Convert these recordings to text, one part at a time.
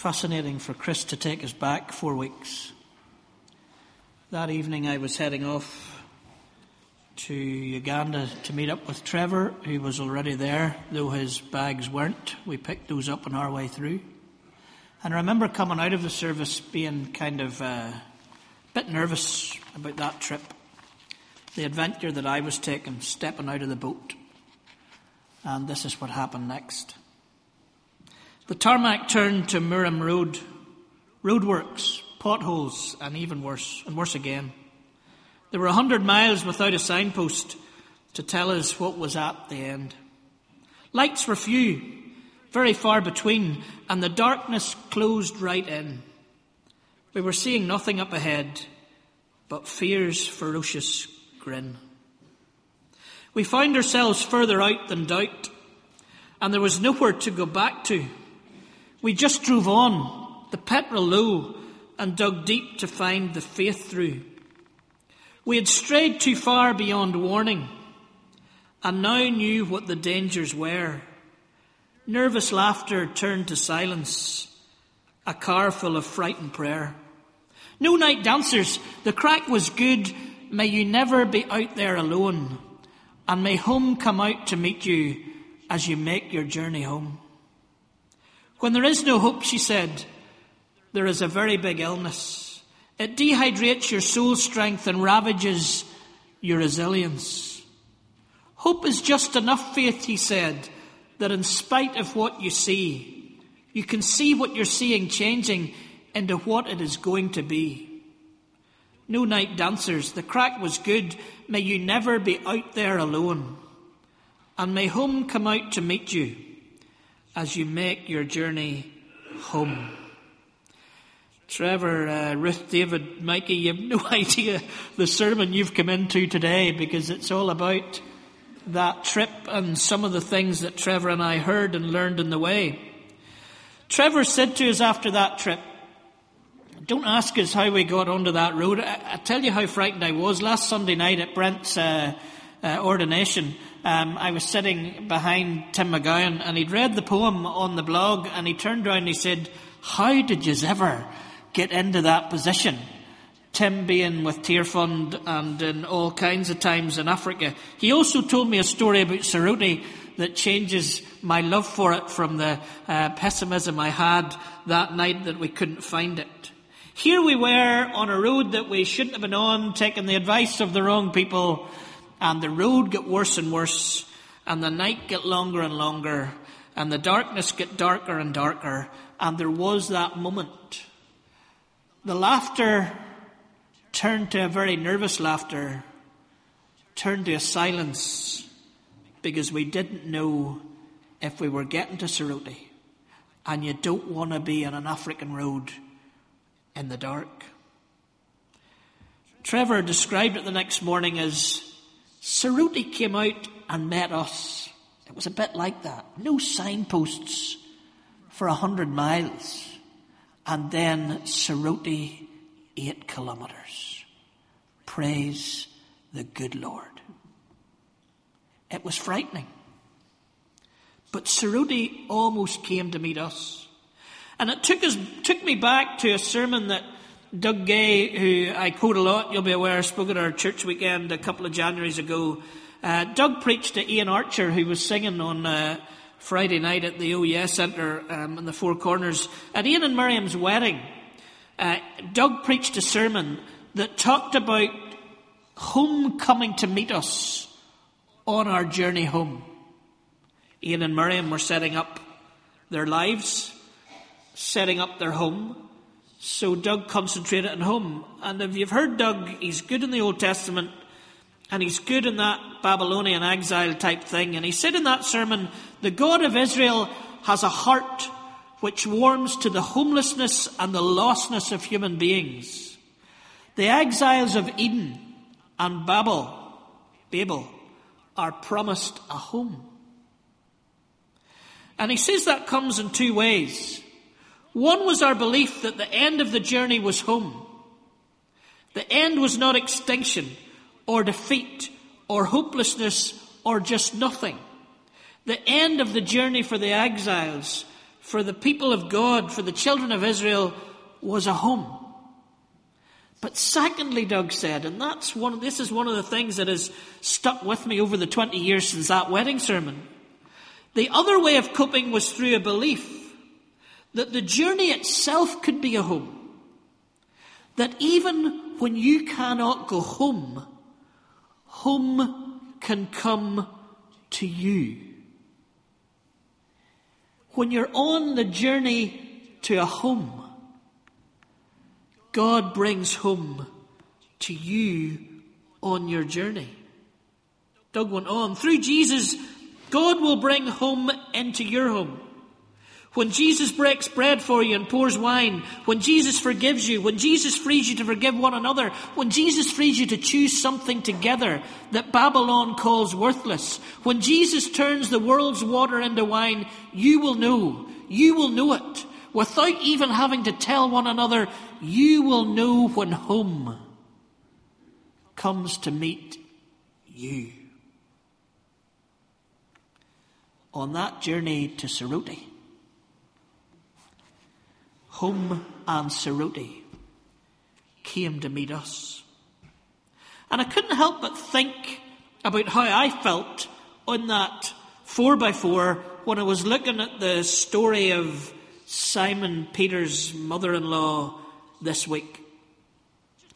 fascinating for Chris to take us back four weeks. That evening, I was heading off to Uganda to meet up with Trevor, who was already there, though his bags weren't. We picked those up on our way through. And I remember coming out of the service being kind of uh, a bit nervous about that trip, the adventure that I was taking, stepping out of the boat. And this is what happened next. The tarmac turned to Murram Road. Roadworks, potholes, and even worse, and worse again. There were a hundred miles without a signpost to tell us what was at the end. Lights were few, very far between, and the darkness closed right in. We were seeing nothing up ahead but fear's ferocious grin. We found ourselves further out than doubt, and there was nowhere to go back to. We just drove on, the petrol low, and dug deep to find the faith through. We had strayed too far beyond warning, and now knew what the dangers were. Nervous laughter turned to silence, a car full of frightened prayer. No night dancers, the crack was good, may you never be out there alone, and may home come out to meet you as you make your journey home. When there is no hope, she said, there is a very big illness. It dehydrates your soul strength and ravages your resilience. Hope is just enough faith, he said, that in spite of what you see, you can see what you're seeing changing into what it is going to be. No night dancers, the crack was good. May you never be out there alone. And may home come out to meet you as you make your journey home. Trevor, uh, Ruth, David, Mikey, you have no idea the sermon you've come into today because it's all about that trip and some of the things that Trevor and I heard and learned in the way. Trevor said to us after that trip, don't ask us how we got onto that road. I, I tell you how frightened I was. Last Sunday night at Brent's uh, uh, ordination, um, I was sitting behind Tim McGowan and he'd read the poem on the blog and he turned around and he said, How did you ever get into that position? Tim being with Tearfund and in all kinds of times in Africa. He also told me a story about Soroti that changes my love for it from the uh, pessimism I had that night that we couldn't find it. Here we were on a road that we shouldn't have been on, taking the advice of the wrong people, and the road got worse and worse, and the night got longer and longer, and the darkness got darker and darker, and there was that moment. The laughter turned to a very nervous laughter, turned to a silence, because we didn't know if we were getting to Soroti. And you don't want to be on an African road in the dark. Trevor described it the next morning as Soroti came out and met us. It was a bit like that. No signposts for a hundred miles. And then Soroti, eight kilometres. Praise the good Lord. It was frightening. But Soroti almost came to meet us. And it took us, took me back to a sermon that Doug Gay, who I quote a lot, you'll be aware, spoke at our church weekend a couple of Januaries ago. Uh, Doug preached to Ian Archer, who was singing on uh, Friday night at the OES Centre um, in the Four Corners. At Ian and Miriam's wedding, uh, Doug preached a sermon that talked about home coming to meet us on our journey home. Ian and Miriam were setting up their lives, setting up their home. So Doug concentrated on home. And if you've heard Doug, he's good in the Old Testament and he's good in that Babylonian exile type thing. And he said in that sermon, the God of Israel has a heart which warms to the homelessness and the lostness of human beings. The exiles of Eden and Babel, Babel, are promised a home. And he says that comes in two ways. One was our belief that the end of the journey was home. The end was not extinction or defeat or hopelessness or just nothing. The end of the journey for the exiles for the people of God, for the children of Israel, was a home. But secondly, Doug said, and that's one, this is one of the things that has stuck with me over the 20 years since that wedding sermon. The other way of coping was through a belief that the journey itself could be a home. That even when you cannot go home, home can come to you. When you're on the journey to a home, God brings home to you on your journey. Doug went on. Through Jesus, God will bring home into your home. When Jesus breaks bread for you and pours wine, when Jesus forgives you, when Jesus frees you to forgive one another, when Jesus frees you to choose something together that Babylon calls worthless, when Jesus turns the world's water into wine, you will know, you will know it. Without even having to tell one another, you will know when home comes to meet you. On that journey to Soroti, home and Soroti came to meet us. And I couldn't help but think about how I felt on that 4 by 4 when I was looking at the story of Simon Peter's mother in law this week.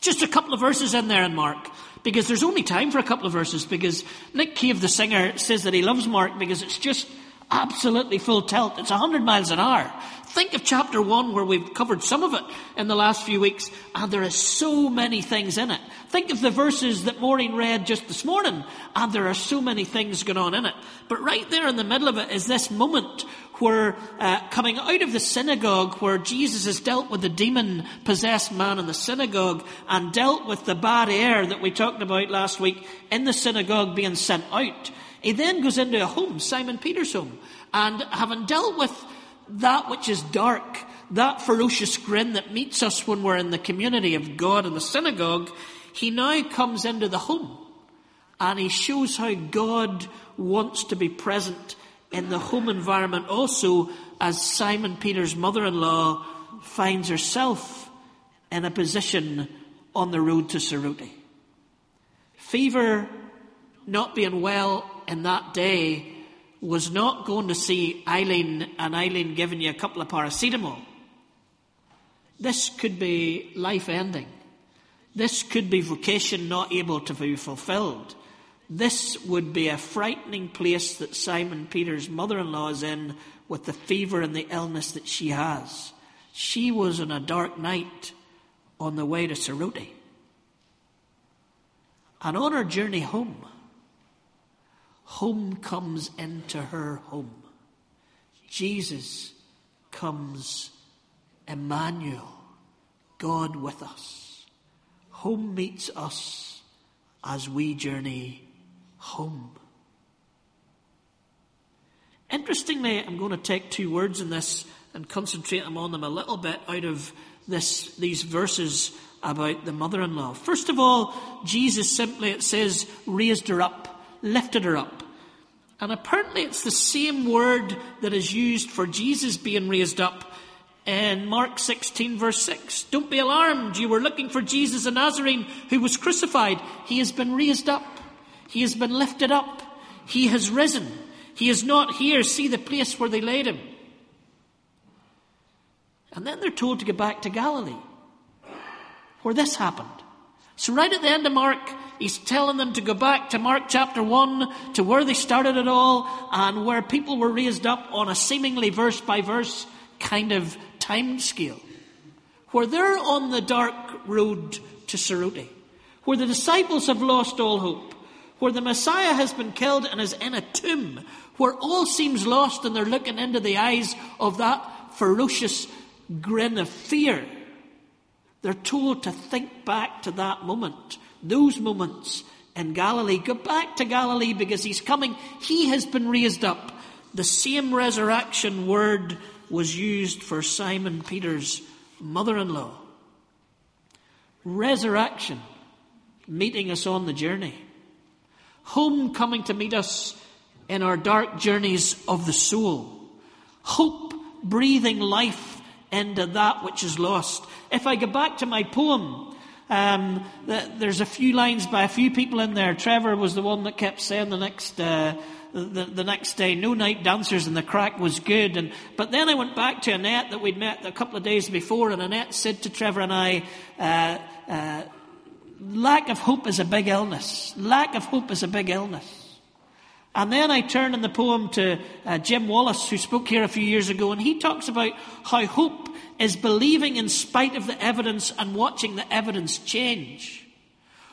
Just a couple of verses in there in Mark, because there's only time for a couple of verses, because Nick Cave, the singer, says that he loves Mark because it's just absolutely full tilt. It's 100 miles an hour. Think of chapter one where we've covered some of it in the last few weeks, and there are so many things in it. Think of the verses that Maureen read just this morning, and there are so many things going on in it. But right there in the middle of it is this moment where, uh, coming out of the synagogue, where Jesus has dealt with the demon possessed man in the synagogue and dealt with the bad air that we talked about last week in the synagogue being sent out. He then goes into a home, Simon Peter's home, and having dealt with that which is dark, that ferocious grin that meets us when we're in the community of God in the synagogue, he now comes into the home and he shows how God wants to be present in the home environment also as Simon Peter's mother-in-law finds herself in a position on the road to Soroti. Fever, not being well in that day, was not going to see Eileen and Eileen giving you a couple of paracetamol. This could be life ending. This could be vocation not able to be fulfilled. This would be a frightening place that Simon Peter's mother in law is in with the fever and the illness that she has. She was on a dark night on the way to Soroti. And on her journey home, home comes into her home. Jesus comes, Emmanuel, God with us. Home meets us as we journey home. Interestingly, I'm going to take two words in this and concentrate on them a little bit out of this, these verses about the mother-in-law. First of all, Jesus simply, it says, raised her up lifted her up. And apparently it's the same word that is used for Jesus being raised up in Mark 16 verse 6. Don't be alarmed. You were looking for Jesus the Nazarene who was crucified. He has been raised up. He has been lifted up. He has risen. He is not here. See the place where they laid him. And then they're told to go back to Galilee, where this happened. So right at the end of Mark, he's telling them to go back to Mark chapter 1, to where they started it all, and where people were raised up on a seemingly verse by verse kind of time scale. Where they're on the dark road to Soroti. Where the disciples have lost all hope. Where the Messiah has been killed and is in a tomb. Where all seems lost and they're looking into the eyes of that ferocious grin of fear they're told to think back to that moment, those moments in Galilee. Go back to Galilee because he's coming. He has been raised up. The same resurrection word was used for Simon Peter's mother in law. Resurrection, meeting us on the journey. Home coming to meet us in our dark journeys of the soul. Hope breathing life into that which is lost. If I go back to my poem, um, there's a few lines by a few people in there. Trevor was the one that kept saying the next, uh, the, the next day, no night dancers and the crack was good. And, but then I went back to Annette that we'd met a couple of days before and Annette said to Trevor and I, uh, uh, lack of hope is a big illness. Lack of hope is a big illness. And then I turn in the poem to uh, Jim Wallis, who spoke here a few years ago, and he talks about how hope is believing in spite of the evidence and watching the evidence change.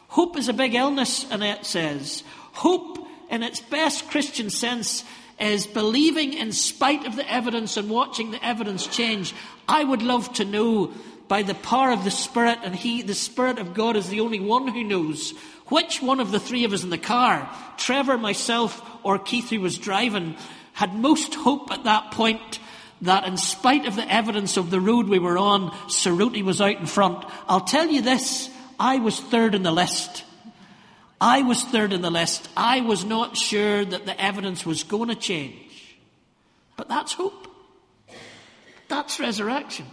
Hope is a big illness, Annette says. Hope, in its best Christian sense, is believing in spite of the evidence and watching the evidence change. I would love to know by the power of the Spirit, and He, the Spirit of God, is the only one who knows which one of the three of us in the car, Trevor, myself, or Keith, who was driving, had most hope at that point that in spite of the evidence of the road we were on, Soroti was out in front. I'll tell you this, I was third in the list. I was third in the list. I was not sure that the evidence was going to change. But that's hope. That's resurrection.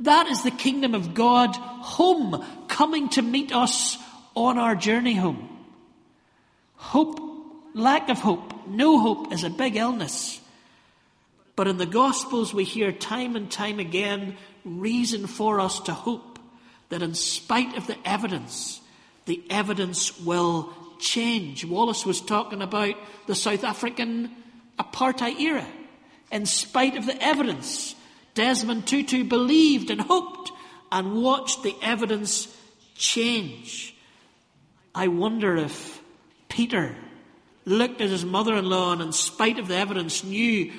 That is the kingdom of God home coming to meet us on our journey home. Hope, lack of hope, no hope is a big illness. But in the Gospels, we hear time and time again reason for us to hope that in spite of the evidence, the evidence will change. Wallis was talking about the South African apartheid era. In spite of the evidence, Desmond Tutu believed and hoped and watched the evidence change. I wonder if Peter looked at his mother in law and, in spite of the evidence, knew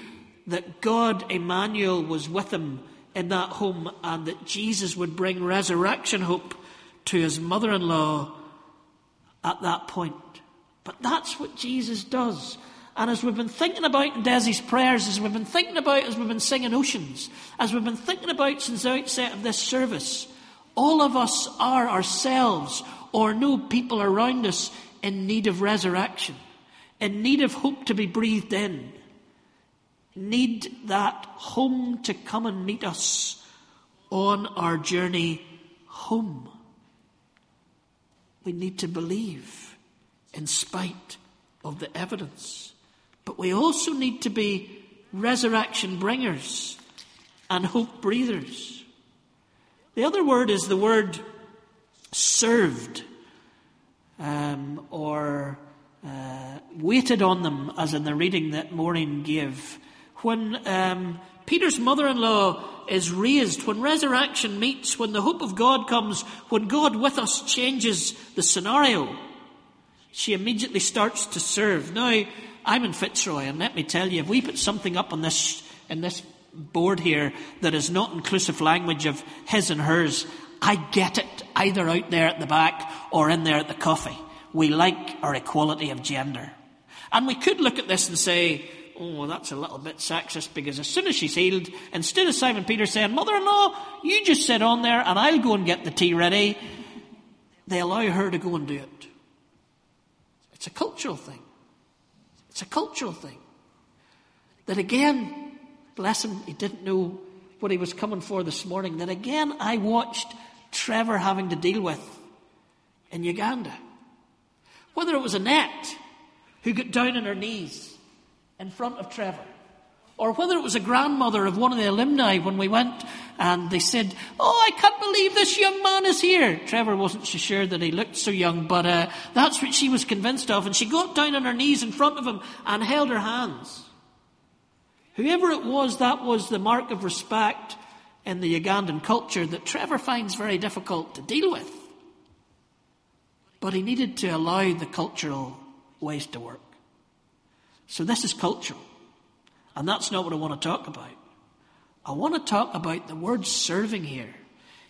that God, Emmanuel, was with him in that home and that Jesus would bring resurrection hope to his mother in law at that point. But that's what Jesus does. And as we've been thinking about in Desi's prayers, as we've been thinking about, as we've been singing Oceans, as we've been thinking about since the outset of this service, all of us are ourselves or know people around us in need of resurrection, in need of hope to be breathed in, need that home to come and meet us on our journey home. We need to believe in spite of the evidence. But we also need to be resurrection bringers and hope breathers. The other word is the word served um, or uh, waited on them, as in the reading that Maureen gave. When um, Peter's mother in law is raised, when resurrection meets, when the hope of God comes, when God with us changes the scenario, she immediately starts to serve. Now, I'm in Fitzroy, and let me tell you, if we put something up on this, in this board here that is not inclusive language of his and hers, I get it either out there at the back or in there at the coffee. We like our equality of gender. And we could look at this and say, oh, that's a little bit sexist because as soon as she's healed, instead of Simon Peter saying, Mother in law, you just sit on there and I'll go and get the tea ready, they allow her to go and do it. It's a cultural thing. It's a cultural thing. That again, bless him, he didn't know what he was coming for this morning. That again, I watched Trevor having to deal with in Uganda. Whether it was Annette who got down on her knees in front of Trevor, or whether it was a grandmother of one of the alumni when we went and they said, Oh, I can't believe this young man is here. Trevor wasn't so sure that he looked so young, but uh, that's what she was convinced of. And she got down on her knees in front of him and held her hands. Whoever it was, that was the mark of respect in the Ugandan culture that Trevor finds very difficult to deal with. But he needed to allow the cultural ways to work. So this is cultural. And that's not what I want to talk about. I want to talk about the word serving here.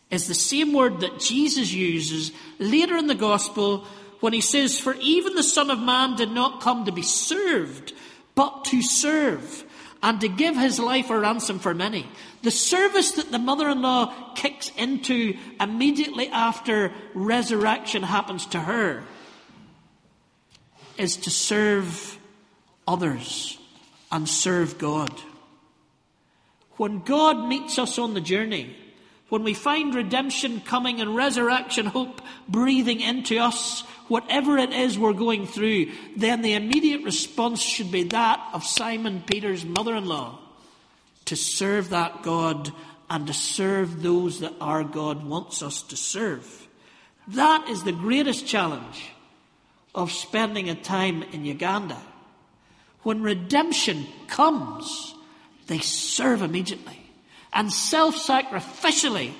Is the same word that Jesus uses later in the gospel when he says, For even the Son of Man did not come to be served, but to serve and to give his life a ransom for many. The service that the mother in law kicks into immediately after resurrection happens to her is to serve others and serve God. when God meets us on the journey, when we find redemption coming and resurrection hope breathing into us, whatever it is we're going through, then the immediate response should be that of Simon Peter's mother in law to serve that God and to serve those that our God wants us to serve. That is the greatest challenge of spending a time in Uganda. When redemption comes, they serve immediately. And self sacrificially,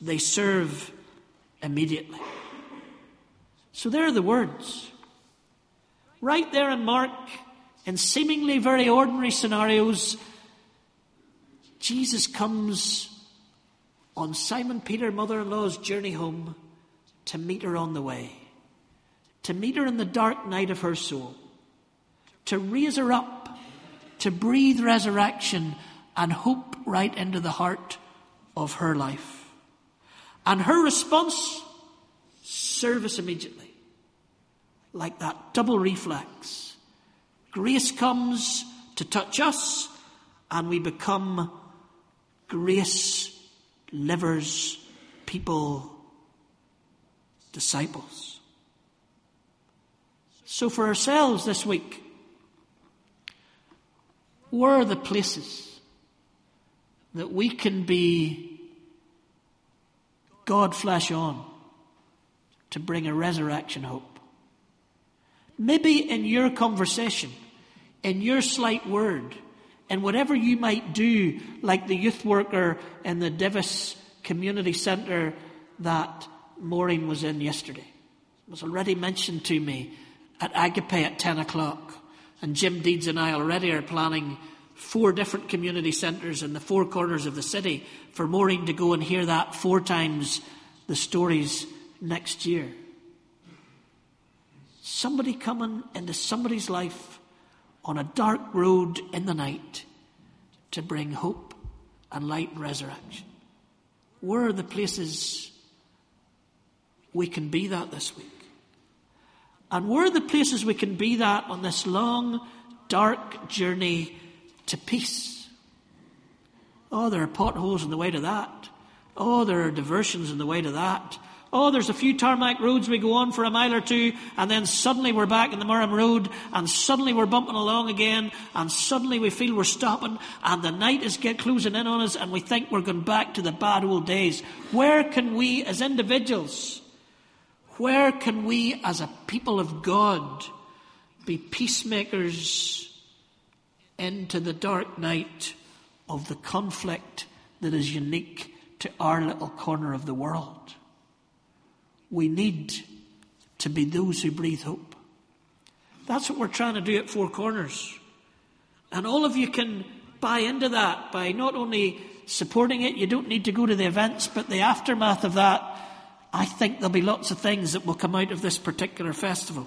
they serve immediately. So there are the words. Right there in Mark, in seemingly very ordinary scenarios, Jesus comes on Simon Peter, mother in law's journey home to meet her on the way, to meet her in the dark night of her soul, to raise her up, to breathe resurrection and hope right into the heart of her life. And her response, service immediately. Like that double reflex. Grace comes to touch us, and we become grace livers, people, disciples. So, for ourselves this week, where are the places that we can be God flesh on to bring a resurrection hope? Maybe in your conversation, in your slight word, and whatever you might do, like the youth worker in the Divis Community Centre that Maureen was in yesterday. It was already mentioned to me at Agape at 10 o'clock. And Jim Deeds and I already are planning four different community centres in the four corners of the city for Maureen to go and hear that four times the stories next year. Somebody coming into somebody's life on a dark road in the night to bring hope and light and resurrection. Where are the places we can be that this week? And where are the places we can be that on this long, dark journey to peace? Oh, there are potholes in the way to that. Oh, there are diversions in the way to that. Oh, there's a few tarmac roads we go on for a mile or two, and then suddenly we're back in the Murram Road, and suddenly we're bumping along again, and suddenly we feel we're stopping, and the night is get closing in on us, and we think we're going back to the bad old days. Where can we, as individuals, where can we, as a people of God, be peacemakers into the dark night of the conflict that is unique to our little corner of the world? we need to be those who breathe hope. That's what we're trying to do at Four Corners. And all of you can buy into that by not only supporting it, you don't need to go to the events, but the aftermath of that, I think there'll be lots of things that will come out of this particular festival.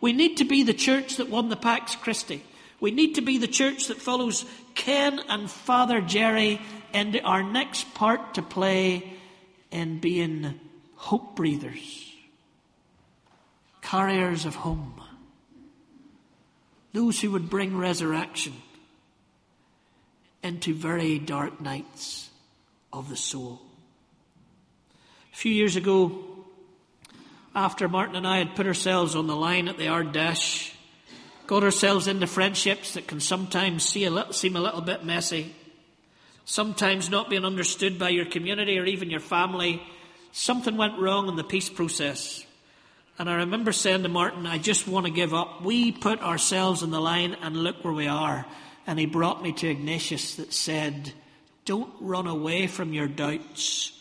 We need to be the church that won the Pax Christi. We need to be the church that follows Ken and Father Jerry into our next part to play in being hope breathers, carriers of home, those who would bring resurrection into very dark nights of the soul. A few years ago, after Martin and I had put ourselves on the line at the Ardoyne, got ourselves into friendships that can sometimes see a little, seem a little bit messy, sometimes not being understood by your community or even your family something went wrong in the peace process. And I remember saying to Martin, I just want to give up. We put ourselves in the line and look where we are. And he brought me to Ignatius that said, Don't run away from your doubts,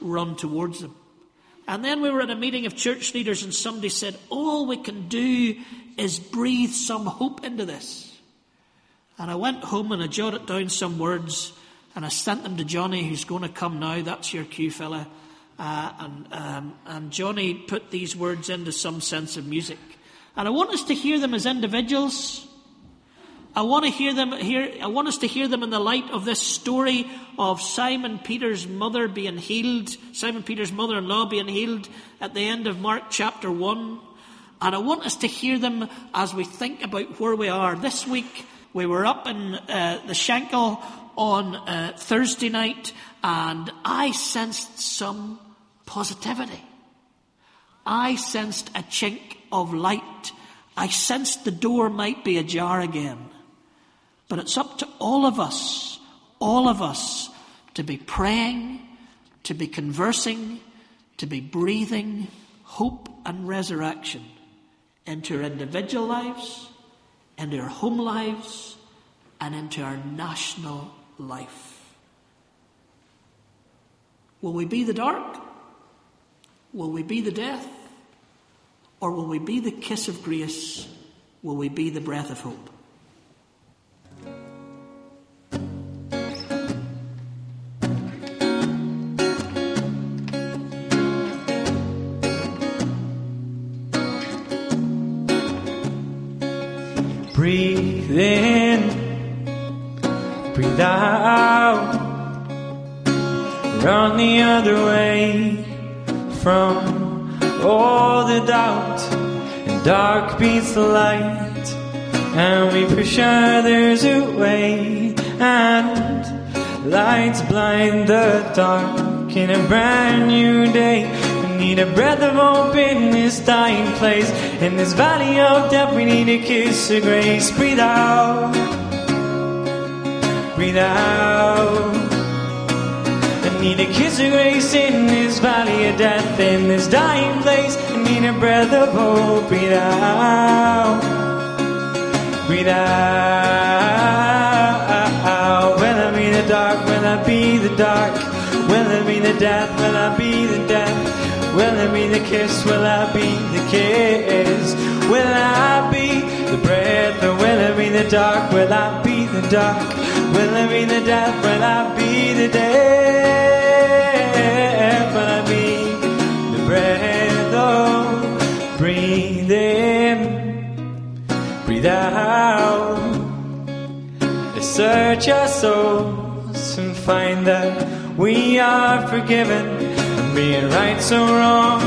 run towards them. And then we were at a meeting of church leaders, and somebody said, All we can do is breathe some hope into this. And I went home and I jotted down some words, and I sent them to Johnny, who's going to come now. That's your cue fella. Uh, and, um, and Johnny put these words into some sense of music. And I want us to hear them as individuals. I want to hear them here. I want us to hear them in the light of this story of Simon Peter's mother being healed, Simon Peter's mother-in-law being healed at the end of Mark chapter one. And I want us to hear them as we think about where we are. This week we were up in uh, the Shankill on uh, Thursday night, and I sensed some positivity. I sensed a chink of light. I sensed the door might be ajar again. But it's up to all of us, all of us, to be praying, to be conversing, to be breathing hope and resurrection into our individual lives, into our home lives, and into our national life. Will we be the dark? Will we be the death? Or will we be the kiss of grace? Will we be the breath of hope? From all the doubt, and dark beats the light, and we push others away, and lights blind the dark in a brand new day We need a breath of hope in this dying place. In this valley of death, we need a kiss of grace. Breathe out. Breathe out. Need a kiss of grace in this valley of death. In this dying place, I need a breath of hope. Breathe out. Breathe out. Will I be the dark? Will I be the dark? Will I be the death? Will I be the death? Will I be the kiss? Will I be the kiss? Will I be the breath? Or will I be the dark? Will I be the dark? Will I be the death? Will I be the death? Breathe in, breathe out. Search our souls and find that we are forgiven And being right so wrong,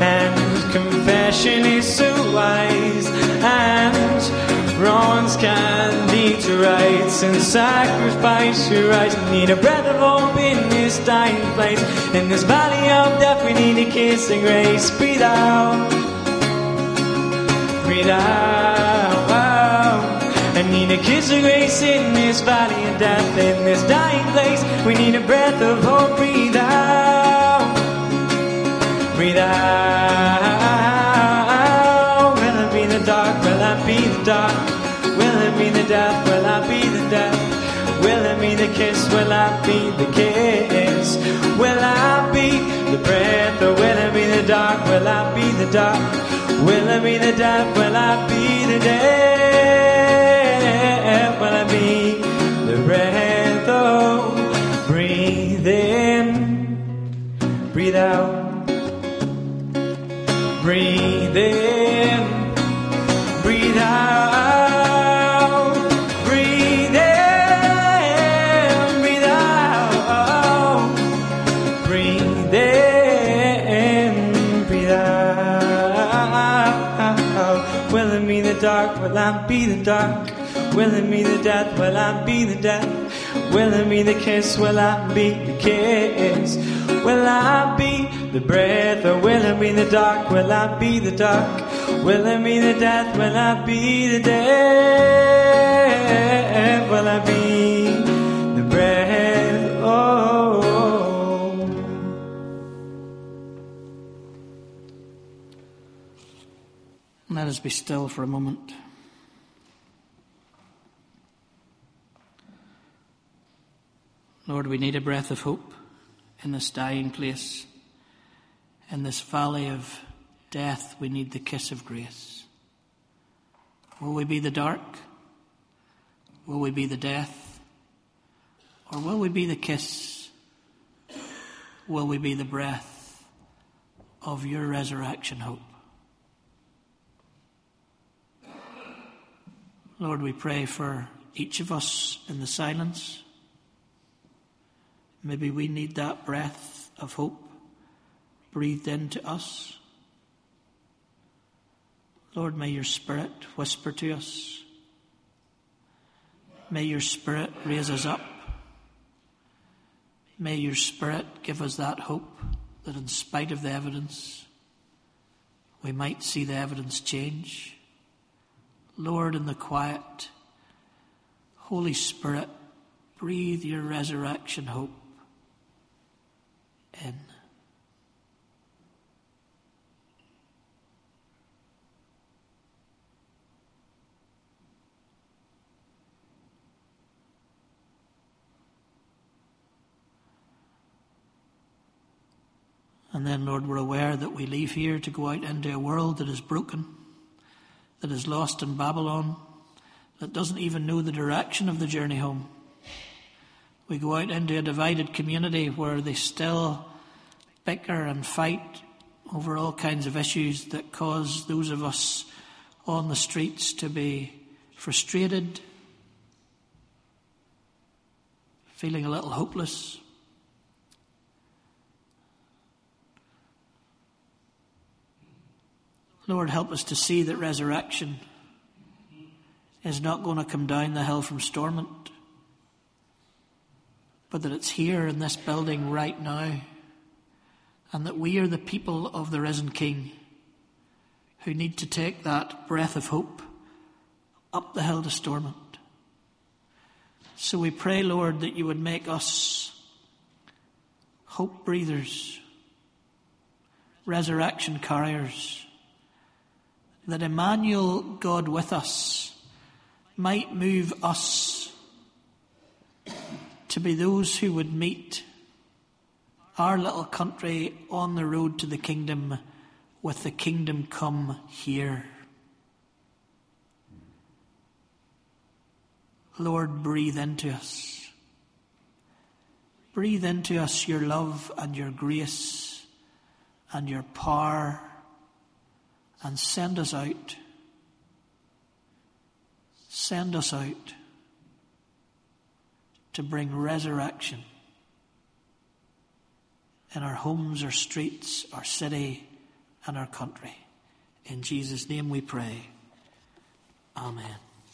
and confession is so wise, and wrongs can lead to rights, and sacrifice your rights. We need a breath of hope in this dying place, in this valley of death. We need a kiss of grace. Breathe out, breathe out. I need a kiss of grace in this valley of death, in this dying place. We need a breath of hope. Breathe out breathe out. Will it be the dark? Will I be the dark? Will it be the death? Will I be the death? Will it be the kiss? Will I be the kiss? Will I be the breath? Or will it be the dark? Will I be the dark? Will I be the death? Will I be the death? Will I be the breath? Oh, breathe in, breathe out. Breathe in, dark? Will it be the death? Will I be the death? Will it be the kiss? Will I be the kiss? Will I be the breath, or will it be the dark? Will I be the dark? Will it be the death? Will I be the death? Will I be the breath? Oh. Let us be still for a moment. Lord, we need a breath of hope in this dying place. In this valley of death, we need the kiss of grace. Will we be the dark? Will we be the death? Or will we be the kiss? Will we be the breath of your resurrection hope? Lord, we pray for each of us in the silence. Maybe we need that breath of hope breathed into us. Lord, may your Spirit whisper to us. May your Spirit raise us up May your Spirit give us that hope that in spite of the evidence, we might see the evidence change. Lord, in the quiet, Holy Spirit, breathe your resurrection hope in. And then, Lord, we're aware that we leave here to go out into a world that is broken, that is lost in Babylon, that doesn't even know the direction of the journey home. We go out into a divided community where they still bicker and fight over all kinds of issues that cause those of us on the streets to be frustrated, feeling a little hopeless. Lord, help us to see that resurrection is not going to come down the hill from Stormont, but that it's here in this building right now, and that we are the people of the risen King who need to take that breath of hope up the hill to Stormont. So we pray, Lord, that you would make us hope breathers, resurrection carriers that Emmanuel, God with us, might move us to be those who would meet our little country on the road to the kingdom with the kingdom come here. Lord, breathe into us. Breathe into us your love and your grace and your power and send us out. Send us out to bring resurrection in our homes, our streets, our city, and our country. In Jesus' name we pray. Amen.